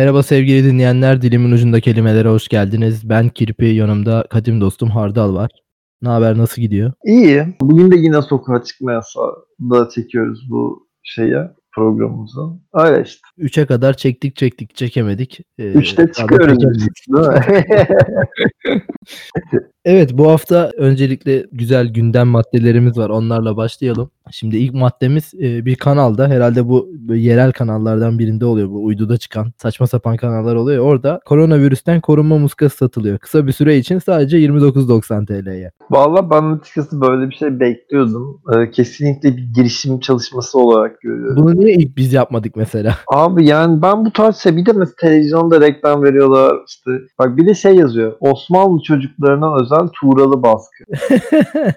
Merhaba sevgili dinleyenler, dilimin ucunda kelimelere hoş geldiniz. Ben Kirpi, yanımda kadim dostum Hardal var. Ne haber, nasıl gidiyor? İyi. Bugün de yine sokağa çıkma yasağı da çekiyoruz bu şeye programımızı. Öyle işte. Üçe kadar çektik çektik çekemedik. Ee, Üçte çıkıyoruz değil mi? evet bu hafta öncelikle güzel gündem maddelerimiz var. Onlarla başlayalım. Şimdi ilk maddemiz e, bir kanalda herhalde bu yerel kanallardan birinde oluyor bu uyduda çıkan saçma sapan kanallar oluyor. Orada koronavirüsten korunma muskası satılıyor. Kısa bir süre için sadece 29.90 TL'ye. Valla ben açıkçası böyle bir şey bekliyordum. Ee, kesinlikle bir girişim çalışması olarak görüyorum. Bunu niye ilk biz yapmadık mesela? Abi yani ben bu tarz şey bir de mesela televizyonda reklam veriyorlar işte. Bak bir de şey yazıyor. Osmanlı çocuklarına özel tuğralı baskı.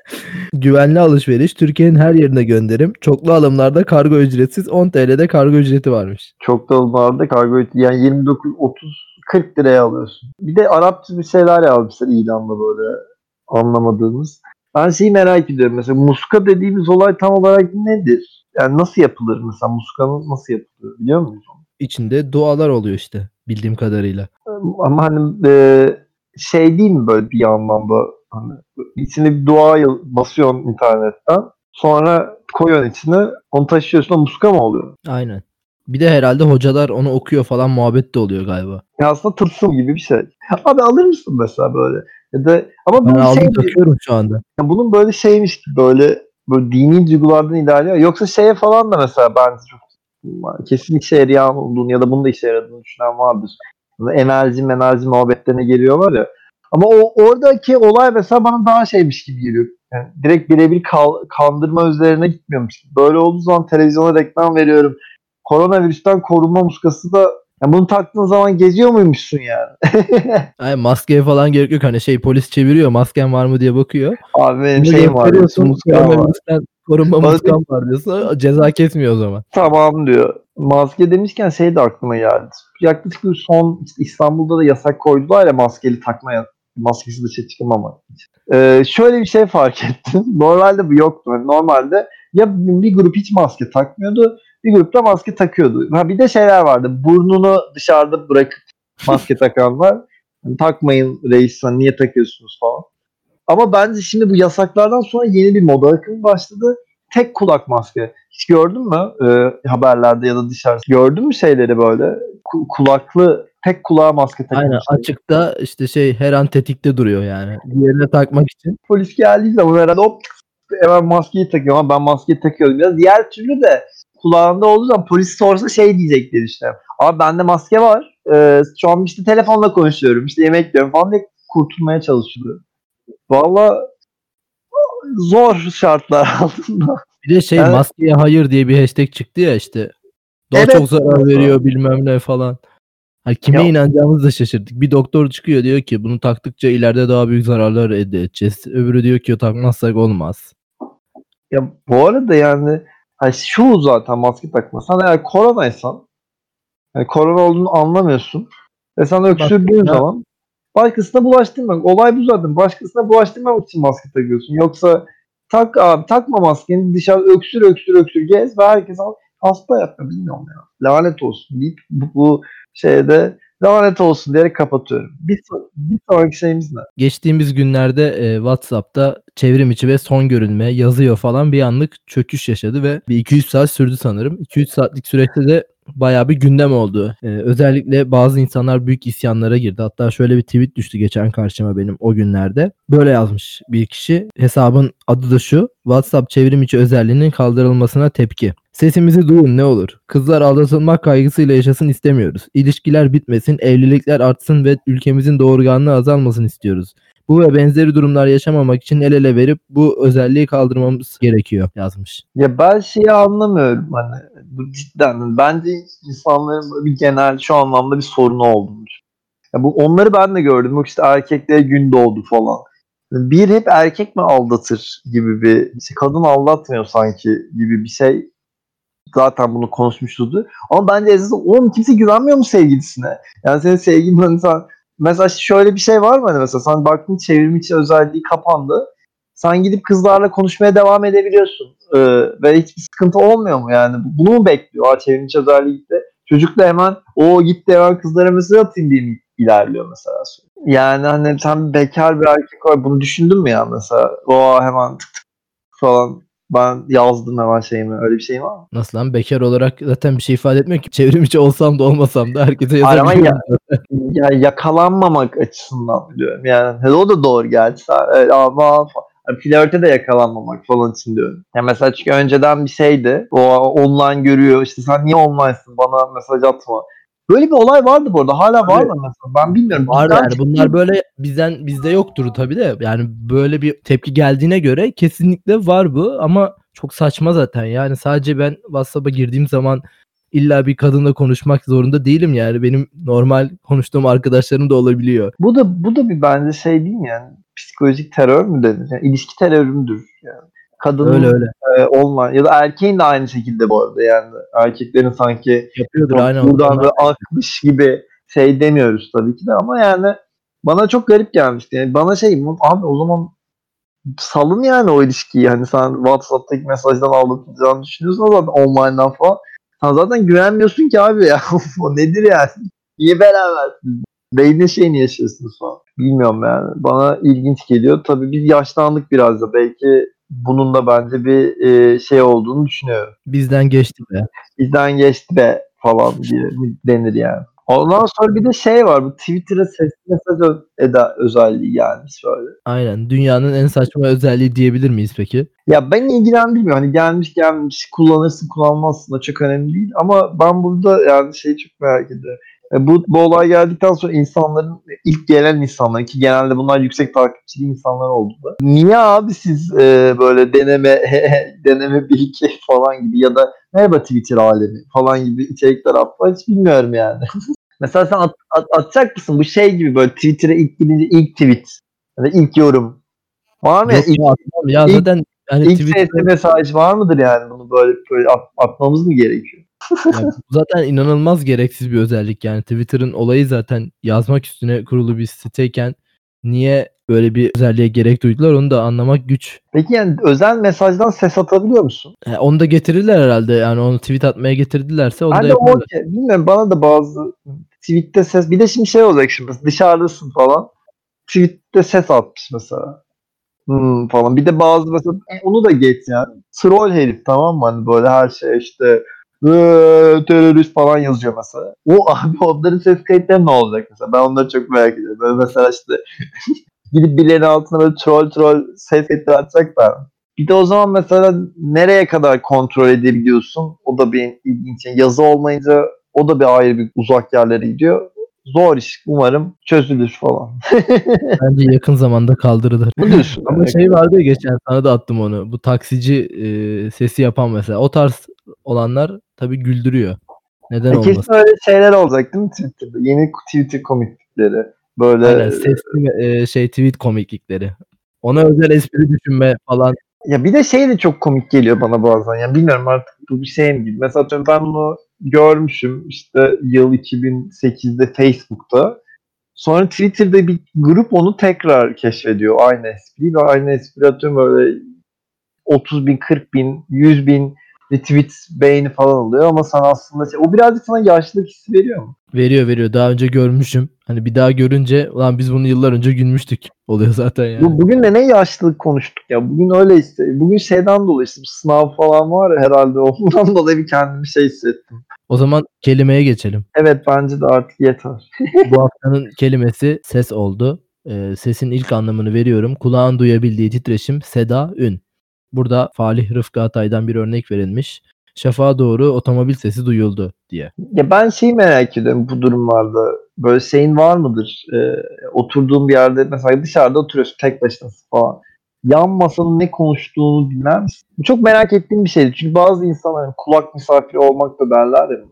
Güvenli alışveriş Türkiye'nin her yerine gönderim. Çoklu alımlarda kargo ücretsiz 10 TL'de kargo ücreti varmış. Çoklu alımlarda kargo ücreti yani 29 30 40 liraya alıyorsun. Bir de Arapça bir şeyler yazmışlar ilanda böyle anlamadığımız. Ben şeyi merak ediyorum. Mesela muska dediğimiz olay tam olarak nedir? Yani nasıl yapılır mesela? Muskanın nasıl yapılır biliyor musun? İçinde dualar oluyor işte bildiğim kadarıyla. Ama hani e, şey değil mi böyle bir anlamda hani içine bir dua basıyorsun internetten sonra koyuyorsun içine onu taşıyorsun muska mı oluyor? Aynen. Bir de herhalde hocalar onu okuyor falan muhabbet de oluyor galiba. Ya aslında tılsım gibi bir şey. Abi alır mısın mesela böyle? Ya da ama ben aldım şey, takıyorum şu anda. Ya bunun böyle şeymiş gibi böyle böyle dini duygulardan ilerliyor. Yoksa şeye falan da mesela ben çok kesin işe yarayan olduğunu ya da bunu da işe yaradığını düşünen vardır. Enerji enerji muhabbetlerine geliyorlar ya. Ama o oradaki olay mesela bana daha şeymiş gibi geliyor. Yani direkt birebir kandırma üzerine gitmiyormuş. Böyle olduğu zaman televizyona reklam veriyorum. Koronavirüsten korunma muskası da yani bunu taktığın zaman geziyor muymuşsun yani? Ay maskeye falan gerek yok. Hani şey polis çeviriyor masken var mı diye bakıyor. Abi benim şeyim var. Muskan Korunma muskan var diyorsa ceza kesmiyor o zaman. Tamam diyor. Maske demişken şey de aklıma geldi. Yaklaşık bir son işte İstanbul'da da yasak koydular ya maskeli takmaya. Maskesiz dışarı çıkamamak için. Ee, şöyle bir şey fark ettim. Normalde bu yoktu. Yani normalde ya bir grup hiç maske takmıyordu bir grupta maske takıyordu. Ha bir de şeyler vardı. Burnunu dışarıda bırakıp maske takanlar. Yani takmayın reis niye takıyorsunuz falan. Ama bence şimdi bu yasaklardan sonra yeni bir moda akımı başladı. Tek kulak maske. Hiç gördün mü e, haberlerde ya da dışarı? Gördün mü şeyleri böyle? Ku- kulaklı tek kulağa maske takıyor. Aynen açıkta işte şey her an tetikte duruyor yani. Diğerine takmak için. Polis geldiği zaman herhalde hop hemen maskeyi takıyor ama ben maskeyi takıyorum. Biraz diğer türlü de kulağında olduğu zaman polis sorsa şey diyecekler işte. Abi bende maske var. Ee, şu an işte telefonla konuşuyorum. İşte yemek yiyorum falan diye kurtulmaya çalışıyor. Valla zor şartlar altında. Bir de şey yani, maskeye hayır diye bir hashtag çıktı ya işte. Daha evet. çok zarar veriyor bilmem ne falan. Hani kime ya. inanacağımızı da şaşırdık. Bir doktor çıkıyor diyor ki bunu taktıkça ileride daha büyük zararlar elde edeceğiz. Öbürü diyor ki takmazsak olmaz. Ya bu arada yani hani şu zaten maske takmasan eğer koronaysan yani korona olduğunu anlamıyorsun ve sen öksürdüğün Bak, zaman başkasına bulaştırmak. Olay bu zaten. Başkasına bulaştırmamak için maske takıyorsun. Yoksa tak abi takma maskeni dışarı öksür öksür öksür gez ve herkes hasta yapma bilmiyorum ya. Lanet olsun deyip bu, bu şeyde lanet olsun diyerek kapatıyorum. Bir, bir sonraki şeyimiz ne? Geçtiğimiz günlerde e, WhatsApp'ta çevrim içi ve son görülme yazıyor falan bir anlık çöküş yaşadı ve bir 200 saat sürdü sanırım. 200 saatlik süreçte de bayağı bir gündem oldu. Ee, özellikle bazı insanlar büyük isyanlara girdi. Hatta şöyle bir tweet düştü geçen karşıma benim o günlerde. Böyle yazmış bir kişi. Hesabın adı da şu. WhatsApp çevrim içi özelliğinin kaldırılmasına tepki. Sesimizi duyun ne olur. Kızlar aldatılmak kaygısıyla yaşasın istemiyoruz. İlişkiler bitmesin, evlilikler artsın ve ülkemizin doğurganlığı azalmasın istiyoruz. Bu ve benzeri durumlar yaşamamak için el ele verip bu özelliği kaldırmamız gerekiyor yazmış. Ya ben şeyi anlamıyorum hani bu cidden bence insanların bir genel şu anlamda bir sorunu olduğunu ya bu onları ben de gördüm. Bak işte erkeklere gün doğdu falan. Bir hep erkek mi aldatır gibi bir işte kadın aldatmıyor sanki gibi bir şey zaten bunu konuşmuştu. Ama bence esas oğlum kimse güvenmiyor mu sevgilisine? Yani senin sevgilin insan mesela şöyle bir şey var mı hani mesela sen baktın çevrim içi özelliği kapandı. Sen gidip kızlarla konuşmaya devam edebiliyorsun. Ee, ve hiçbir sıkıntı olmuyor mu yani? Bunu mu bekliyor? Aa, çevrim içi özelliği gitti. Çocuk da hemen o gitti hemen kızlara mesaj atayım diye ilerliyor mesela. Yani hani sen bekar bir erkek var bunu düşündün mü ya mesela? O hemen tık tık falan ben yazdım hemen şeyimi. Öyle bir şey var mı? Nasıl lan? Bekar olarak zaten bir şey ifade etmiyor ki. Çevrim içi olsam da olmasam da herkese yazabiliyorum. ya, ya yakalanmamak açısından diyorum. Yani hele o da doğru gerçi. Evet, ama yani flörte de yakalanmamak falan için diyorum. Ya mesela çünkü önceden bir şeydi. O online görüyor. işte sen niye online'sın? Bana mesaj atma. Böyle bir olay vardı bu arada. Hala var mı mesela? Ben bilmiyorum. Var yani çıktı. bunlar böyle bizden bizde yoktur tabii de yani böyle bir tepki geldiğine göre kesinlikle var bu ama çok saçma zaten yani sadece ben WhatsApp'a girdiğim zaman illa bir kadınla konuşmak zorunda değilim yani benim normal konuştuğum arkadaşlarım da olabiliyor. Bu da bu da bir bence şey değil mi yani? Psikolojik terör mü denir? Yani ilişki terörü müdür? Yani kadının Öyle öyle e, online ya da erkeğin de aynı şekilde bu arada yani erkeklerin sanki yapıyordur aynen. buradan böyle akmış gibi şey demiyoruz tabii ki de ama yani bana çok garip gelmişti. Yani bana şey abi o zaman salın yani o ilişkiyi. Hani sen WhatsApp'taki mesajdan aldatacağını düşünüyorsun zaten online'dan falan. Sen zaten güvenmiyorsun ki abi ya. o nedir yani? Niye berabersiniz? Beynin şeyini yaşıyorsunuz falan. Bilmiyorum yani. Bana ilginç geliyor. Tabii biz yaşlandık biraz da. Belki bunun da bence bir e, şey olduğunu düşünüyorum. Bizden geçti be. Bizden geçti be falan diye denir yani. Ondan sonra bir de şey var. Bu Twitter'a sesli mesaj eda özelliği gelmiş böyle. Aynen. Dünyanın en saçma özelliği diyebilir miyiz peki? Ya beni ilgilendirmiyor. Hani gelmiş gelmiş kullanırsın kullanmazsın da çok önemli değil. Ama ben burada yani şeyi çok merak ediyorum. E, Bu, bu olay geldikten sonra insanların ilk gelen insanlar ki genelde bunlar yüksek takipçili insanlar oldu da. Niye abi siz e, böyle deneme deneme bir iki falan gibi ya da merhaba Twitter alemi falan gibi içerikler atma hiç bilmiyorum yani. Mesela sen at, at- atacak mısın? Bu şey gibi böyle Twitter'a ilk gidince ilk tweet ya da ilk yorum. Var mı? ya? Yok İlk, ya, atmam. ya ilk- zaten hani ilk sesli mesaj var mıdır yani? Bunu böyle, böyle at- atmamız mı gerekiyor? Ya bu zaten inanılmaz gereksiz bir özellik yani Twitter'ın olayı zaten yazmak üstüne kurulu bir siteyken niye böyle bir özelliğe gerek duydular onu da anlamak güç. Peki yani özel mesajdan ses atabiliyor musun? E, onu da getirirler herhalde yani onu tweet atmaya getirdilerse onu da Ben de yaparlar. okey. Bilmiyorum bana da bazı tweette ses bir de şimdi şey olacak şimdi dışarıdasın falan tweette ses atmış mesela. Hmm, falan. Bir de bazı mesela onu da geç yani. Troll herif tamam mı? Hani böyle her şey işte "Eee, terörist falan yazıyor mesela. O abi onların ses kayıtları ne olacak mesela? Ben onları çok merak ediyorum. Böyle mesela işte gidip birilerinin altına böyle troll troll ses kayıtları atacaklar. Bir de o zaman mesela nereye kadar kontrol edebiliyorsun? O da bir ilginç. Yani Yazı olmayınca o da bir ayrı bir uzak yerlere gidiyor. Zor iş. Umarım çözülür falan. Bence yakın zamanda kaldırılır. Bu diyorsun. Ama şey vardı ya geçen sana da attım onu. Bu taksici e, sesi yapan mesela. O tarz olanlar tabii güldürüyor. Neden E, olmasın? kesin öyle şeyler olacak değil mi Twitter'da? Yeni Twitter komiklikleri. Böyle Aynen, sesli e, şey tweet komiklikleri. Ona özel espri düşünme falan. Ya bir de şey de çok komik geliyor bana bazen. Yani bilmiyorum artık bu bir şey mi. Mesela ben bunu görmüşüm işte yıl 2008'de Facebook'ta. Sonra Twitter'da bir grup onu tekrar keşfediyor aynı espri ve aynı espri atıyorum böyle 30 bin, 40 bin, 100 bin retweet beğeni falan oluyor ama sen aslında şey, o birazcık sana yaşlılık hissi veriyor mu? Veriyor veriyor. Daha önce görmüşüm. Hani bir daha görünce ulan biz bunu yıllar önce gülmüştük. Oluyor zaten yani. Bu, bugün de ne yaşlılık konuştuk ya. Bugün öyle işte. Bugün şeyden dolayı işte sınav falan var herhalde ondan dolayı bir kendimi şey hissettim. O zaman kelimeye geçelim. Evet bence de artık yeter. Bu haftanın kelimesi ses oldu. Ee, sesin ilk anlamını veriyorum. Kulağın duyabildiği titreşim seda ün. Burada Falih Rıfkı Atay'dan bir örnek verilmiş. Şafağa doğru otomobil sesi duyuldu diye. Ya ben şeyi merak ediyorum bu durumlarda. Böyle şeyin var mıdır? Ee, oturduğun bir yerde mesela dışarıda oturuyorsun tek başınasın falan. Yan masanın ne konuştuğunu dinler misin? Bu çok merak ettiğim bir şeydi. Çünkü bazı insanlar hani kulak misafiri olmak da derler ya.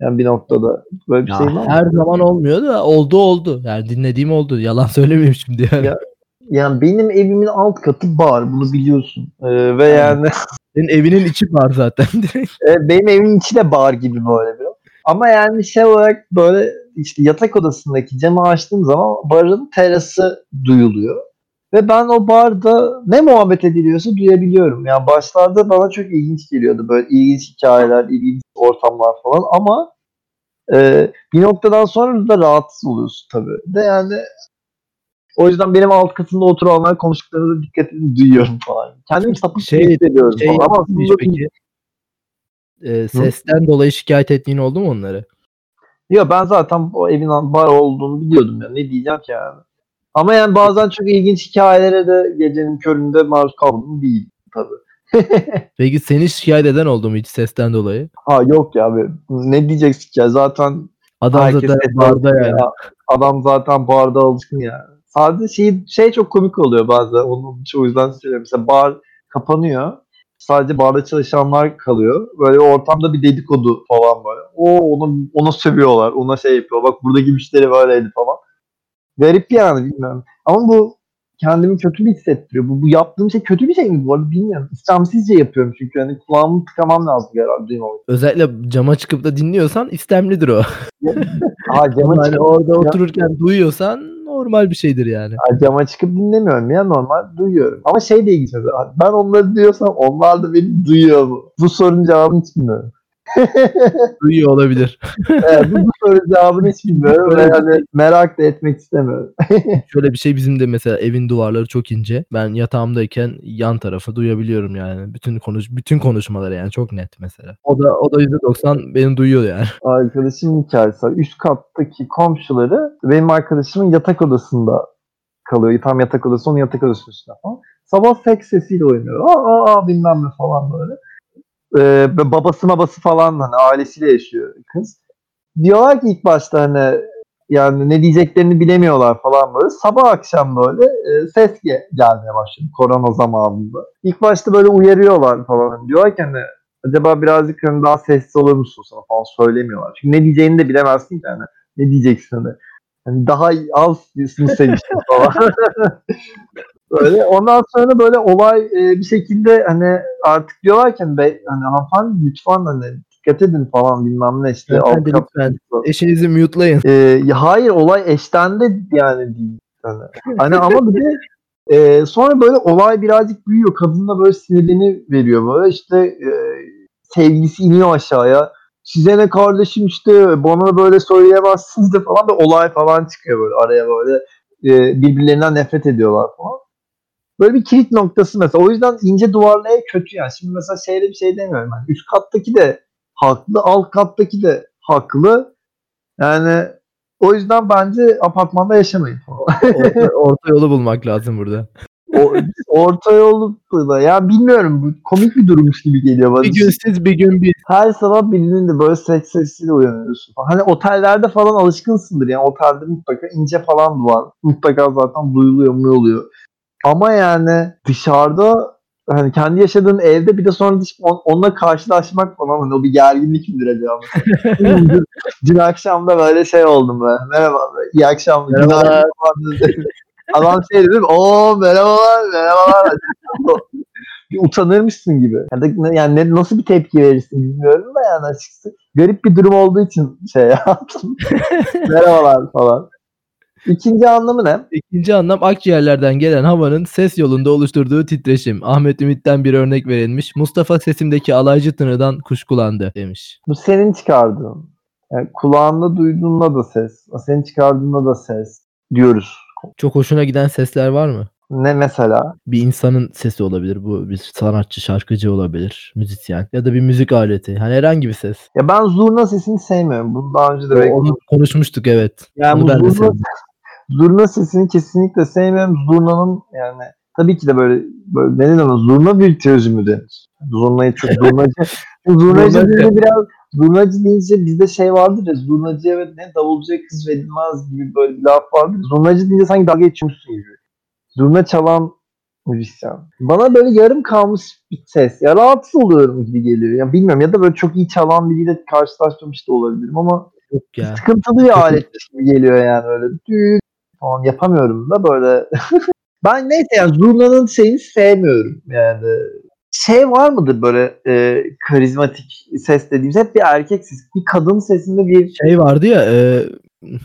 Yani bir noktada böyle bir Ya şey var mı? her zaman olmuyor da oldu oldu. Yani dinlediğim oldu. Yalan söylemeyeyim şimdi yani. Ya- Yani benim evimin alt katı bar bunu biliyorsun. Ee, ve yani Senin evinin içi var zaten direkt. E, benim evimin içi de bar gibi böyle biraz. Ama yani şey olarak böyle işte yatak odasındaki camı açtığım zaman barın terası duyuluyor. Ve ben o barda ne muhabbet ediliyorsa duyabiliyorum. Yani başlarda bana çok ilginç geliyordu. Böyle ilginç hikayeler, ilginç ortamlar falan. Ama Ee, bir noktadan sonra da rahatsız oluyorsun tabii. De yani o yüzden benim alt katında oturanlar konuştuklarını dikkatini duyuyorum falan. Kendim sapık Şey- hissediyorum Şey falan. Ama aslında peki? Ee, sesten dolayı şikayet ettiğin oldu mu onları? Ya ben zaten o evin bar olduğunu biliyordum ya. Ne diyeceğim ki yani. Ama yani bazen çok ilginç hikayelere de gecenin köründe maruz kaldım değil tabii. Peki seni şikayet eden oldu mu hiç sesten dolayı? Ha yok ya abi. Ne diyeceksin ya zaten Adam zaten barda yani. ya. Adam zaten barda alışkın yani. Sadece şey, şey çok komik oluyor bazen. Onun için o yüzden söylüyorum. Mesela bar kapanıyor. Sadece barda çalışanlar kalıyor. Böyle ortamda bir dedikodu falan böyle. O onu ona sövüyorlar. Ona şey yapıyor. Bak buradaki müşteri böyleydi falan. Garip yani bilmiyorum. Ama bu kendimi kötü mü hissettiriyor? Bu, bu yaptığım şey kötü bir şey mi bu arada bilmiyorum. İstemsizce yapıyorum çünkü hani kulağımı tıkamam lazım herhalde duymamak. Özellikle cama çıkıp da dinliyorsan istemlidir o. Ha cama Ama çıkıp, orada otururken duyuyorsan normal bir şeydir yani. cama çıkıp dinlemiyorum ya normal duyuyorum. Ama şey de ilginç. Ben onları duyuyorsam onlar da beni duyuyor? Bu sorunun cevabını hiç. Duyuyor olabilir. Evet, bu, bu sorunun cevabını hiç bilmiyorum ve yani merak da etmek istemiyorum. Şöyle bir şey bizim de mesela evin duvarları çok ince. Ben yatağımdayken yan tarafı duyabiliyorum yani. Bütün konuş bütün konuşmaları yani çok net mesela. O da o da %90 beni duyuyor yani. Arkadaşımın hikayesi. Üst kattaki komşuları benim arkadaşımın yatak odasında kalıyor. Tam yatak odası onun yatak odası üstünde falan. Sabah seks sesiyle oynuyor. Aa, aa bilmem ne falan böyle. Ve babası babası falan hani ailesiyle yaşıyor kız. Diyorlar ki ilk başta hani yani ne diyeceklerini bilemiyorlar falan böyle. Sabah akşam böyle e, ses ge- gelmeye başladı korona zamanında. İlk başta böyle uyarıyorlar falan. Diyorlar ki hani acaba birazcık hani daha sessiz olur musun sana falan söylemiyorlar. Çünkü ne diyeceğini de bilemezsin ki hani. Ne diyeceksin hani. Hani daha az seviştin falan. böyle ondan sonra böyle olay e, bir şekilde hani artık diyorlar ki hani, be, hani hanımefendi lütfen hani dikkat edin falan bilmem ne işte. Hanımefendi lütfen. Eşinizi mute'layın. e, ya hayır olay eşten de yani değil. Hani, hani ama bir de e, sonra böyle olay birazcık büyüyor. Kadın da böyle sinirleni veriyor böyle işte e, sevgilisi iniyor aşağıya. Size ne kardeşim işte bana böyle söyleyemezsiniz de falan bir olay falan çıkıyor böyle araya böyle e, birbirlerinden nefret ediyorlar falan. Böyle bir kilit noktası mesela. O yüzden ince duvarlı ev kötü yani. Şimdi mesela şeyde bir şey demiyorum. Yani üst kattaki de haklı, alt kattaki de haklı. Yani o yüzden bence apartmanda yaşamayın. Orta, orta yolu bulmak lazım burada. O, orta yolu da ya bilmiyorum bu komik bir durummuş gibi geliyor bana. Bir gün siz bir gün biz. Her sabah birinin de böyle seks sesiyle uyanıyorsun. Hani otellerde falan alışkınsındır yani otelde mutlaka ince falan var. Mutlaka zaten duyuluyor mu oluyor. Ama yani dışarıda hani kendi yaşadığın evde bir de sonra dış, on- onunla karşılaşmak falan hani o bir gerginlik midir acaba? dün, dün akşam da böyle şey oldum böyle. Merhaba, iyi akşamlar. Dedi. Adam şey dedim, o merhabalar, merhabalar. bir utanırmışsın gibi. Yani, yani ne- nasıl bir tepki verirsin bilmiyorum da yani açıkçası. Garip bir durum olduğu için şey yaptım. merhabalar falan. İkinci anlamı ne? İkinci anlam akciğerlerden gelen havanın ses yolunda oluşturduğu titreşim. Ahmet Ümit'ten bir örnek verilmiş. Mustafa sesimdeki alaycı tınıdan kuşkulandı demiş. Bu senin çıkardığın. Yani kulağında duyduğunda da ses. Senin çıkardığında da ses diyoruz. Çok hoşuna giden sesler var mı? Ne mesela? Bir insanın sesi olabilir. Bu bir sanatçı, şarkıcı olabilir, müzisyen ya da bir müzik aleti. Hani herhangi bir ses. Ya ben zurna sesini sevmiyorum. Bunu daha önce de Onu konuşmuştuk evet. Yani Onu bu ben de zurna, sevdim. Zurna sesini kesinlikle sevmiyorum. Zurnanın yani tabii ki de böyle, böyle ne denir ona? Zurna virtüözü mü denir? Zurnayı çok zurnacı. zurnacı deyince biraz zurnacı deyince bizde şey vardır ya zurnacı evet ne davulcuya kız verilmez gibi böyle bir laf vardır. Zurnacı deyince sanki dalga geçiyormuşsun gibi. Zurna çalan müzisyen. Bana böyle yarım kalmış bir ses. Ya rahatsız oluyorum gibi geliyor. Ya bilmiyorum ya da böyle çok iyi çalan biriyle karşılaşmamış da olabilirim ama Yok ya. sıkıntılı bir aletmiş gibi geliyor yani öyle. Düğün falan yapamıyorum da böyle. ben neyse yani zurnanın şeyini sevmiyorum yani. Şey var mıdır böyle e, karizmatik ses dediğimiz hep bir erkek sesi. Bir kadın sesinde bir Şey vardı ya e,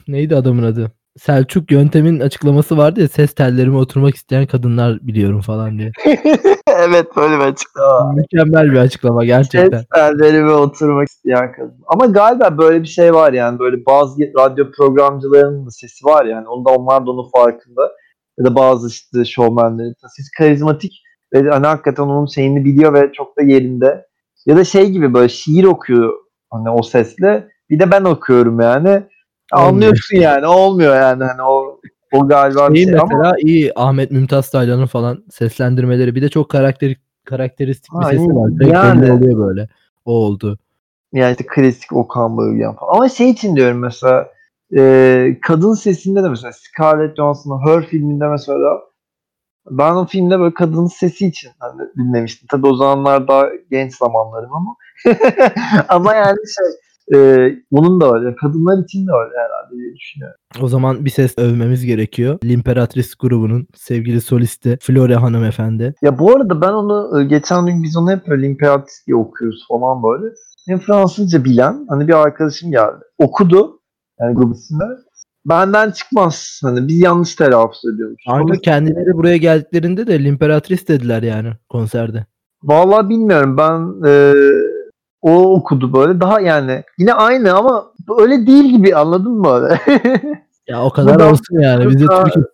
neydi adamın adı? Selçuk Yöntem'in açıklaması vardı ya ses tellerime oturmak isteyen kadınlar biliyorum falan diye. evet böyle bir açıklama. Mükemmel bir açıklama gerçekten. Ses tellerime oturmak isteyen kadın. Ama galiba böyle bir şey var yani böyle bazı radyo programcılarının da sesi var yani. Onda onlar da onun farkında. Ya da bazı işte şovmenlerin. Sesi karizmatik ve hani hakikaten onun şeyini biliyor ve çok da yerinde. Ya da şey gibi böyle şiir okuyor hani o sesle. Bir de ben okuyorum yani. Anlıyorsun yani. Olmuyor yani hani o o galiba İyi şey mesela ama iyi Ahmet Mümtaz Taylan'ın falan seslendirmeleri. Bir de çok karakter karakteristik bir sesi var. Yani. oluyor böyle. O oldu. yani işte klasik Okan Bayülgen falan. Ama şey için diyorum mesela e, kadın sesinde de mesela Scarlett Johansson'ın Her filminde mesela ben o filmde böyle kadının sesi için hani dinlemiştim. Tabii o zamanlar daha genç zamanlarım ama ama yani şey e, onun da öyle. Kadınlar için de öyle herhalde diye düşünüyorum. O zaman bir ses övmemiz gerekiyor. L'Imperatrice grubunun sevgili solisti Flore hanımefendi. Ya bu arada ben onu e, geçen gün biz onu hep böyle Imperatrice diye okuyoruz falan böyle. Hem Fransızca bilen hani bir arkadaşım geldi. Okudu yani grup ismini. Benden çıkmaz. Hani biz yanlış telaffuz ediyormuş. Kanka Ama- kendileri buraya geldiklerinde de L'Imperatrice dediler yani konserde. Vallahi bilmiyorum ben e, o okudu böyle daha yani yine aynı ama öyle değil gibi anladın mı öyle? Ya o kadar Buradan- olsun yani. Bize buradan- Türk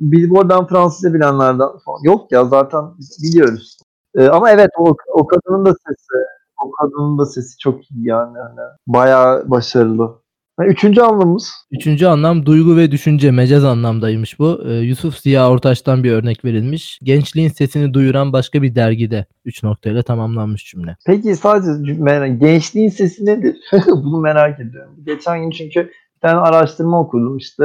Billboard'dan Fransızca bilenlerden falan. Yok ya zaten biz biliyoruz. E, ama evet o, o kadının da sesi o kadının da sesi çok iyi yani. Hani bayağı başarılı. Üçüncü anlamımız Üçüncü anlam duygu ve düşünce mecaz anlamdaymış bu. Ee, Yusuf Ziya Ortaç'tan bir örnek verilmiş. Gençliğin sesini duyuran başka bir dergide. Üç noktayla tamamlanmış cümle. Peki sadece merak, gençliğin sesi nedir? Bunu merak ediyorum. Geçen gün çünkü bir tane araştırma okudum işte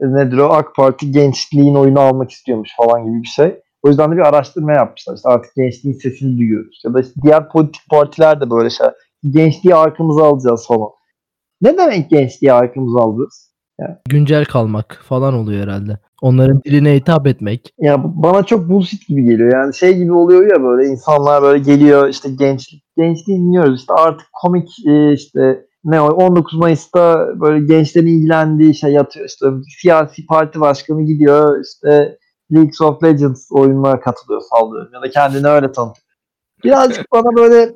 e, nedir o AK Parti gençliğin oyunu almak istiyormuş falan gibi bir şey. O yüzden de bir araştırma yapmışlar. İşte artık gençliğin sesini duyuyoruz. Ya da işte diğer politik partiler de böyle şey. Gençliği arkamıza alacağız falan. Ne demek gençliği arkamıza alacağız? Güncel kalmak falan oluyor herhalde. Onların diline hitap etmek. Ya bana çok bullshit gibi geliyor. Yani şey gibi oluyor ya böyle insanlar böyle geliyor işte gençlik gençliği dinliyoruz işte artık komik e, işte ne o 19 Mayıs'ta böyle gençlerin ilgilendiği şey yatıyor işte siyasi parti başkanı gidiyor işte League of Legends oyununa katılıyor sallıyorum ya da kendini öyle tanıtıyor. Birazcık bana böyle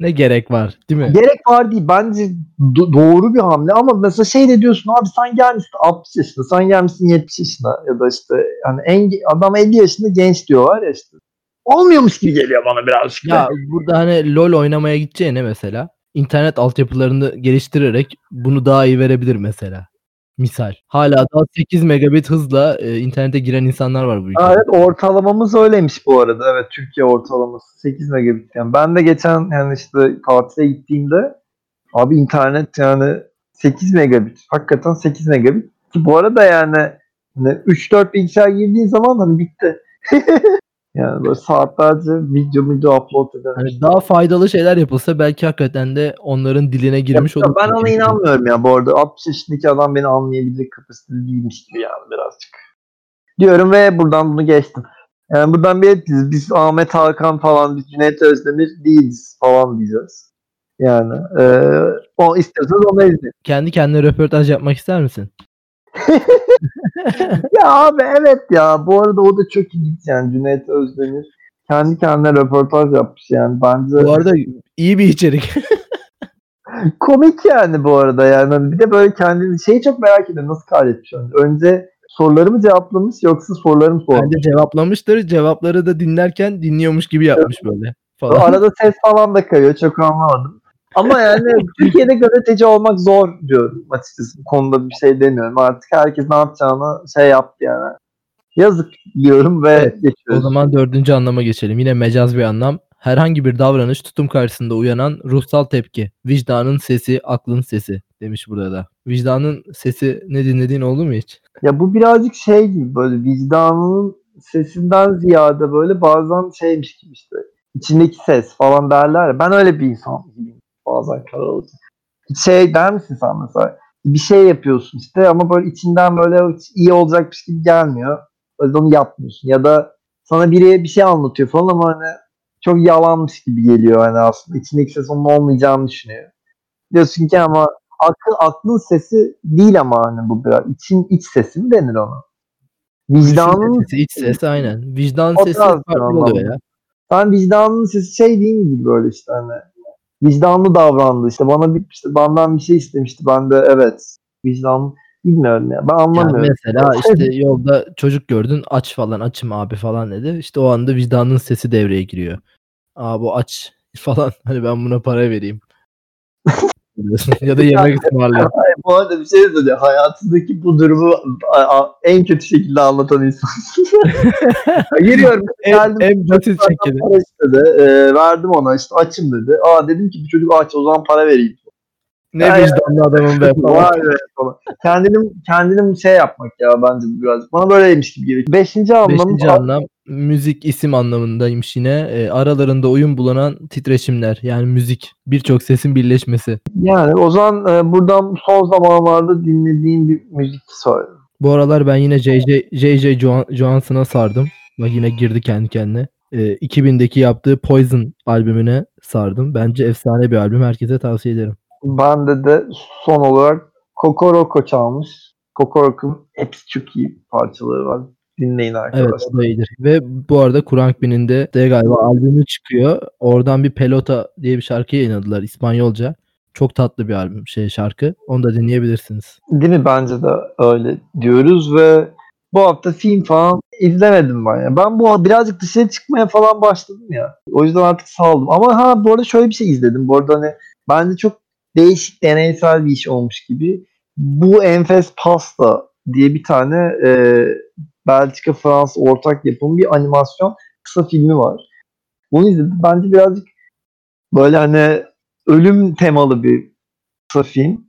Ne gerek var değil mi? gerek var değil. Bence do- doğru bir hamle ama mesela şey de diyorsun abi sen gelmişsin 60 yaşında, sen gelmişsin 70 yaşında ya da işte hani en, adam 50 yaşında genç diyorlar ya işte. Olmuyormuş gibi geliyor bana birazcık. Ya burada hani LoL oynamaya gideceğine mesela internet altyapılarını geliştirerek bunu daha iyi verebilir mesela. Misal. Hala daha 8 megabit hızla e, internete giren insanlar var bu ülkede. Evet ortalamamız öyleymiş bu arada. Evet Türkiye ortalaması 8 megabit. Yani ben de geçen yani işte tatile gittiğimde abi internet yani 8 megabit. Hakikaten 8 megabit. Ki bu arada yani hani 3-4 bilgisayar girdiğin zaman hani bitti. yani böyle saatlerce video video upload eden. Hani daha faydalı şeyler yapılsa belki hakikaten de onların diline girmiş olur. ben ona inanmıyorum ya bu arada. 60 yaşındaki adam beni anlayabilecek kapasitede değilmiş gibi yani birazcık. Diyorum ve buradan bunu geçtim. Yani buradan bir biz, biz Ahmet Hakan falan, biz Cüneyt Özdemir değiliz falan diyeceğiz. Yani e, o istiyorsanız onu izleyin. Kendi kendine röportaj yapmak ister misin? Ya abi evet ya bu arada o da çok ilginç yani Cüneyt Özdemir kendi kendine röportaj yapmış yani bence Bu arada iyi bir içerik. komik yani bu arada yani Hani bir de böyle kendini şeyi çok merak ediyorum nasıl kaydetmiş önce. Soruları mı cevaplamış yoksa soruları mı sormuş? Bence cevaplamıştır. Cevapları da dinlerken dinliyormuş gibi yapmış böyle. Falan. Arada ses falan da kayıyor çok anlamadım. Ama yani Türkiye'de gazeteci olmak zor diyorum açıkçası. Bu konuda bir şey demiyorum. Artık herkes ne yapacağını şey yaptı yani. Yazık diyorum ve Evet, O geçiyoruz. zaman dördüncü anlama geçelim. Yine mecaz bir anlam. Herhangi bir davranış tutum karşısında uyanan ruhsal tepki. Vicdanın sesi, aklın sesi demiş burada da. Vicdanın sesi ne dinlediğin oldu mu hiç? Ya bu birazcık şey gibi böyle vicdanının sesinden ziyade böyle bazen şeymiş gibi işte içindeki ses falan derler ya. Ben öyle bir insan gibiyim bazen karar alırsın. Şey der misin sen mesela bir şey yapıyorsun işte ama böyle içinden böyle iyi olacakmış gibi gelmiyor. O yüzden onu yapmıyorsun. Ya da sana biri bir şey anlatıyor falan ama hani çok yalanmış gibi geliyor hani aslında. içindeki ses onun olmayacağını düşünüyor. Diyorsun ki ama akıl, aklın sesi değil ama hani bu biraz için iç sesi mi denir ona? Vicdanın sesi, iç ses aynen. Vicdan O sesi farklı oluyor ya. ben vicdanın sesi şey değil mi böyle işte hani vicdanlı davrandı işte bana bir işte benden bir şey istemişti ben de evet vicdan bilmiyorum ya ben Yani anlamıyorum. mesela işte yolda çocuk gördün aç falan açım abi falan dedi. İşte o anda vicdanın sesi devreye giriyor. Aa bu aç falan hani ben buna para vereyim. ya da yemek ısmarlayayım. Bu arada bir şey söyleyeceğim. Hayatındaki bu durumu en kötü şekilde anlatan insan. Giriyorum. en, geldim. en basit şekilde. İstedi. E, verdim ona işte açım dedi. Aa dedim ki bu çocuk aç o zaman para vereyim. Ne Ya, vicdanlı adamın be falan. Kendini, kendini şey yapmak ya bence bu birazcık. Bana böyleymiş gibi geliyor. Beşinci anlamı Beşinci anlam müzik isim anlamındaymış yine. E, aralarında uyum bulunan titreşimler. Yani müzik. Birçok sesin birleşmesi. yani o zaman e, buradan son zamanlarda dinlediğim bir müzik söyle. Bu aralar ben yine JJ, JJ Johan- Johansson'a sardım. Bak yine girdi kendi kendine. E, 2000'deki yaptığı Poison albümüne sardım. Bence efsane bir albüm. Herkese tavsiye ederim. Bende de son olarak Kokoroko çalmış. Kokoroko'nun hepsi çok iyi parçaları var. Dinleyin Evet arkadaşlar. o da iyidir. Ve bu arada Kurang Bin'in de, de galiba albümü çıkıyor. Oradan bir Pelota diye bir şarkı yayınladılar İspanyolca. Çok tatlı bir albüm şey şarkı. Onu da dinleyebilirsiniz. Değil mi? Bence de öyle diyoruz ve bu hafta film falan izlemedim ben ya. Ben bu birazcık dışarı çıkmaya falan başladım ya. O yüzden artık saldım. Ama ha bu arada şöyle bir şey izledim. Bu arada hani bence çok değişik deneysel bir iş olmuş gibi. Bu Enfes Pasta diye bir tane e, Belçika Fransa ortak yapım bir animasyon kısa filmi var. Bunu izledim. Bence birazcık böyle hani ölüm temalı bir kısa film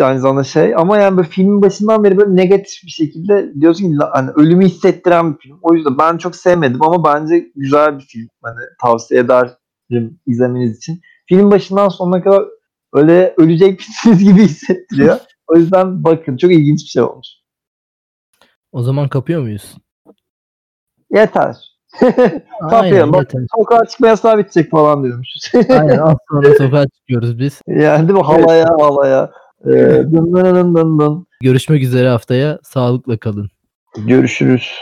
aynı zamanda şey ama yani böyle filmin başından beri böyle negatif bir şekilde diyorsun ki "La- hani ölümü hissettiren bir film. O yüzden ben çok sevmedim ama bence güzel bir film. Hani tavsiye ederim izlemeniz için. Film başından sonuna kadar öyle ölecekmişsiniz gibi hissettiriyor. O yüzden bakın çok ilginç bir şey olmuş. O zaman kapıyor muyuz? Yeter. Kapıyorum. Bak, yeter. sokağa çıkma yasağı bitecek falan diyormuşuz. Aynen az sonra sokağa çıkıyoruz biz. yani değil mi? Halaya halaya. Ee, dın dın dın dın. Görüşmek üzere haftaya. Sağlıkla kalın. Görüşürüz.